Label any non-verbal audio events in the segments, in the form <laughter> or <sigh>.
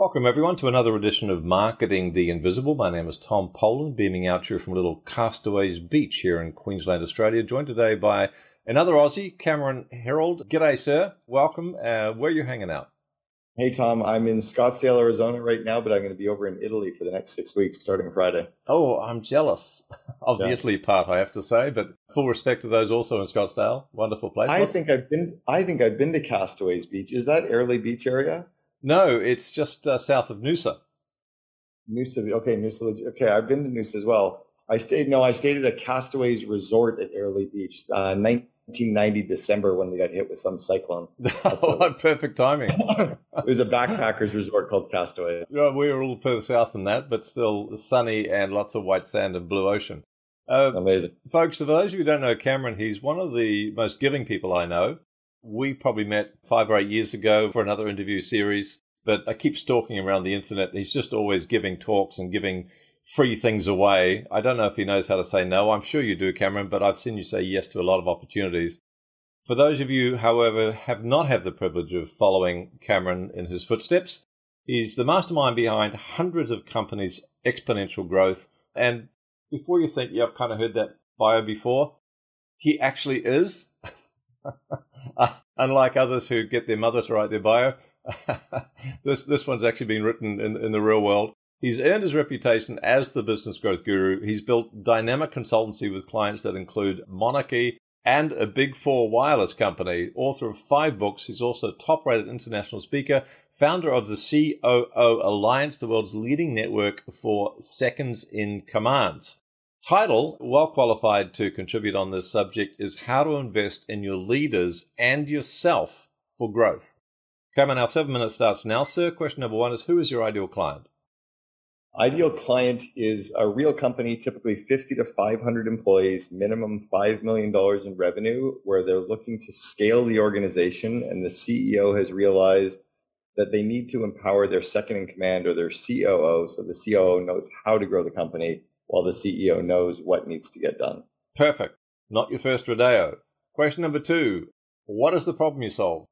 Welcome, everyone, to another edition of Marketing the Invisible. My name is Tom Poland, beaming out here from a little Castaways Beach here in Queensland, Australia, joined today by another Aussie, Cameron Herold. G'day, sir. Welcome. Uh, where are you hanging out? Hey, Tom. I'm in Scottsdale, Arizona right now, but I'm going to be over in Italy for the next six weeks starting Friday. Oh, I'm jealous <laughs> of yeah. the Italy part, I have to say, but full respect to those also in Scottsdale. Wonderful place. I think I've been. I think I've been to Castaways Beach. Is that Airlie Beach area? No, it's just uh, south of Noosa. Noosa, okay, Noosa. Okay, I've been to Noosa as well. I stayed. No, I stayed at a Castaways Resort at Airlie Beach, uh, 1990 December when we got hit with some cyclone. <laughs> what perfect timing! <laughs> it was a backpackers resort called Castaway. Yeah, we were a little further south than that, but still sunny and lots of white sand and blue ocean. Uh, Amazing, folks. For those of you who don't know Cameron, he's one of the most giving people I know. We probably met five or eight years ago for another interview series, but I keep stalking around the internet. He's just always giving talks and giving free things away. I don't know if he knows how to say no. I'm sure you do, Cameron, but I've seen you say yes to a lot of opportunities. For those of you, however, have not had the privilege of following Cameron in his footsteps, he's the mastermind behind hundreds of companies' exponential growth. And before you think, yeah, I've kind of heard that bio before, he actually is. <laughs> unlike others who get their mother to write their bio, <laughs> this this one's actually been written in in the real world. He's earned his reputation as the business growth guru. He's built dynamic consultancy with clients that include Monarchy and a big four wireless company. Author of five books, he's also a top rated international speaker, founder of the COO Alliance, the world's leading network for seconds in commands. Title, well qualified to contribute on this subject, is How to Invest in Your Leaders and Yourself for Growth. Come on, our seven minutes starts now, sir. Question number one is Who is your ideal client? Ideal client is a real company, typically 50 to 500 employees, minimum $5 million in revenue, where they're looking to scale the organization. And the CEO has realized that they need to empower their second in command or their COO. So the COO knows how to grow the company while the CEO knows what needs to get done. Perfect. Not your first rodeo. Question number two What is the problem you solve?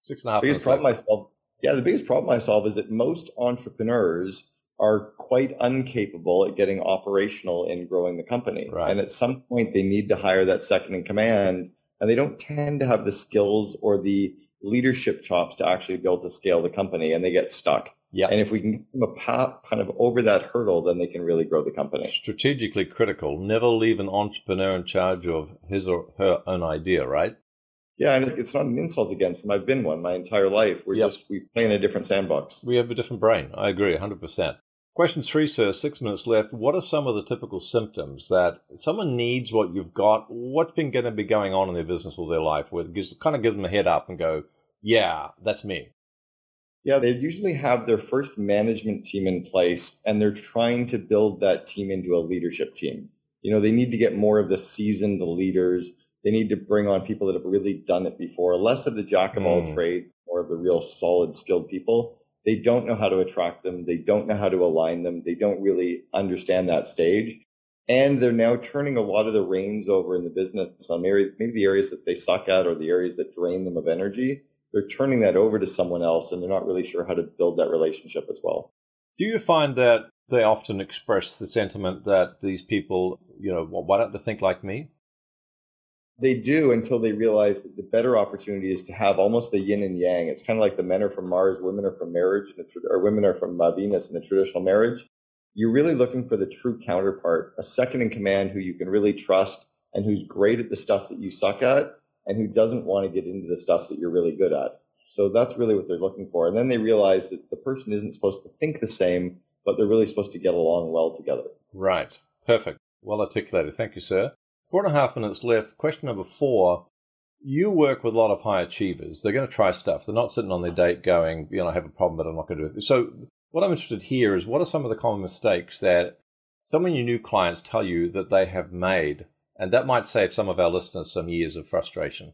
Six and a half biggest problem I solve. Yeah, the biggest problem I solve is that most entrepreneurs are quite incapable at getting operational in growing the company. Right. And at some point, they need to hire that second in command, and they don't tend to have the skills or the leadership chops to actually be able to scale the company, and they get stuck. Yeah. And if we can give them a path kind of over that hurdle, then they can really grow the company. Strategically critical. Never leave an entrepreneur in charge of his or her own idea, right? Yeah, and it's not an insult against them. I've been one my entire life. We're yep. just we play in a different sandbox. We have a different brain. I agree, hundred percent. Question three, sir. Six minutes left. What are some of the typical symptoms that someone needs what you've got? What's been going to be going on in their business or their life? Where just kind of give them a head up and go, "Yeah, that's me." Yeah, they usually have their first management team in place and they're trying to build that team into a leadership team. You know, they need to get more of the seasoned leaders. They need to bring on people that have really done it before, less of the jack of all mm. trades, more of the real solid, skilled people. They don't know how to attract them. They don't know how to align them. They don't really understand that stage. And they're now turning a lot of the reins over in the business on maybe maybe the areas that they suck at or the areas that drain them of energy they're turning that over to someone else and they're not really sure how to build that relationship as well. Do you find that they often express the sentiment that these people, you know, why don't they think like me? They do until they realize that the better opportunity is to have almost the yin and yang. It's kind of like the men are from Mars, women are from marriage, or women are from uh, Venus in a traditional marriage. You're really looking for the true counterpart, a second in command who you can really trust and who's great at the stuff that you suck at and who doesn't want to get into the stuff that you're really good at. So that's really what they're looking for. And then they realize that the person isn't supposed to think the same, but they're really supposed to get along well together. Right. Perfect. Well articulated. Thank you, sir. Four and a half minutes left. Question number four. You work with a lot of high achievers. They're going to try stuff. They're not sitting on their date going, you know, I have a problem, but I'm not going to do it. So what I'm interested here is what are some of the common mistakes that some of your new clients tell you that they have made and that might save some of our listeners some years of frustration.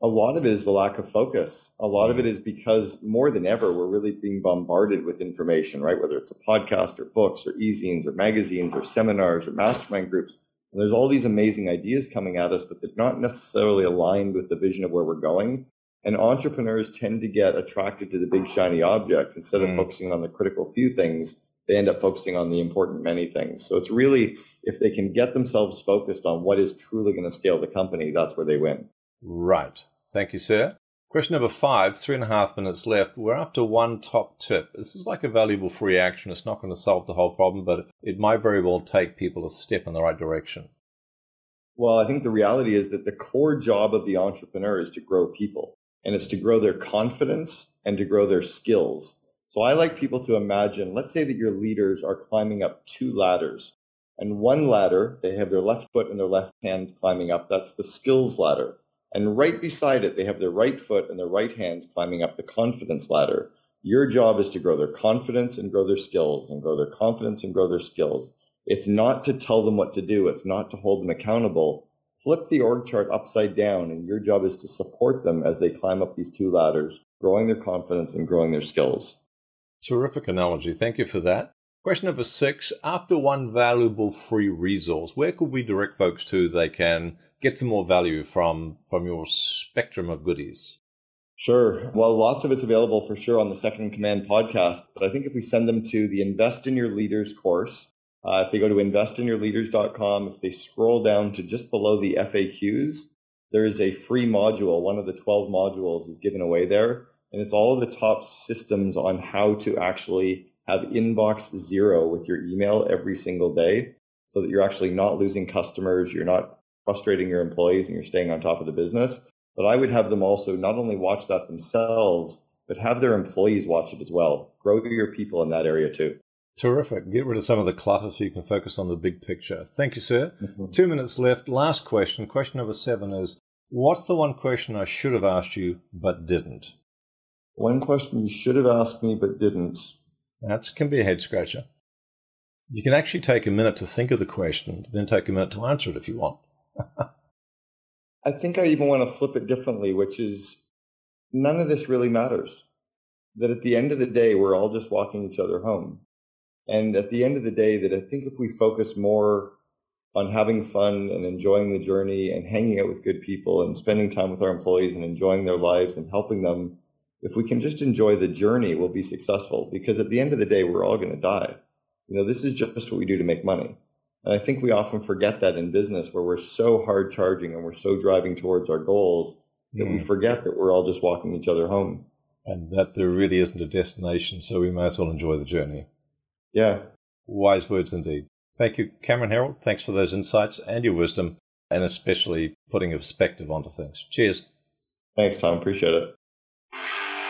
A lot of it is the lack of focus. A lot of it mm. because more than ever, we're really being bombarded with information, right? Whether it's a podcast or books or e-zines or magazines or seminars or mastermind groups. And there's all these amazing ideas coming at us, but they're not necessarily aligned with the vision of where we're going. And entrepreneurs tend to get attracted to the big shiny object instead of Mm. focusing on the critical few things. They end up focusing on the important many things. So it's really if they can get themselves focused on what is truly going to scale the company, that's where they win. Right. Thank you, sir. Question number five, three and a half minutes left. We're up to one top tip. This is like a valuable free action. It's not going to solve the whole problem, but it might very well take people a step in the right direction. Well, I think the reality is that the core job of the entrepreneur is to grow people and it's to grow their confidence and to grow their skills. So I like people to imagine, let's say that your leaders are climbing up two ladders and one ladder, they have their left foot and their left hand climbing up. That's the skills ladder. And right beside it, they have their right foot and their right hand climbing up the confidence ladder. Your job is to grow their confidence and grow their skills and grow their confidence and grow their skills. It's not to tell them what to do. It's not to hold them accountable. Flip the org chart upside down, and your job is to support them as they climb up these two ladders, growing their confidence and growing their skills. Terrific analogy. Thank you for that. Question number six. After one valuable free resource, where could we direct folks to they can get some more value from, from your spectrum of goodies? Sure. Well, lots of it's available for sure on the Second in Command podcast. But I think if we send them to the Invest in Your Leaders course, uh, if they go to investinyourleaders.com, if they scroll down to just below the FAQs, there is a free module. One of the 12 modules is given away there. And it's all of the top systems on how to actually have inbox zero with your email every single day so that you're actually not losing customers, you're not frustrating your employees, and you're staying on top of the business. But I would have them also not only watch that themselves, but have their employees watch it as well. Grow your people in that area too. Terrific. Get rid of some of the clutter so you can focus on the big picture. Thank you, sir. Mhm. Two minutes left. Last question. Question number seven is What's the one question I should have asked you but didn't? One question you should have asked me but didn't. That can be a head scratcher. You can actually take a minute to think of the question, then take a minute to answer it if you want. <laughs> I think I even want to flip it differently, which is none of this really matters. That at the end of the day, we're all just walking each other home. And at the end of the day, that I think if we focus more on having fun and enjoying the journey and hanging out with good people and spending time with our employees and enjoying their lives and helping them, if we can just enjoy the journey, we'll be successful. Because at the end of the day, we're all going to die. You know, this is just what we do to make money. And I think we often forget that in business where we're so hard charging and we're so driving towards our goals that we Mm. forget that we're all just walking each other home. And that there really isn't a destination, so we may as well enjoy the journey. Yeah. Wise words indeed. Thank you, Cameron Herold. Thanks for those insights and your wisdom, and especially putting a perspective onto things. Cheers. Thanks, Tom. Appreciate it.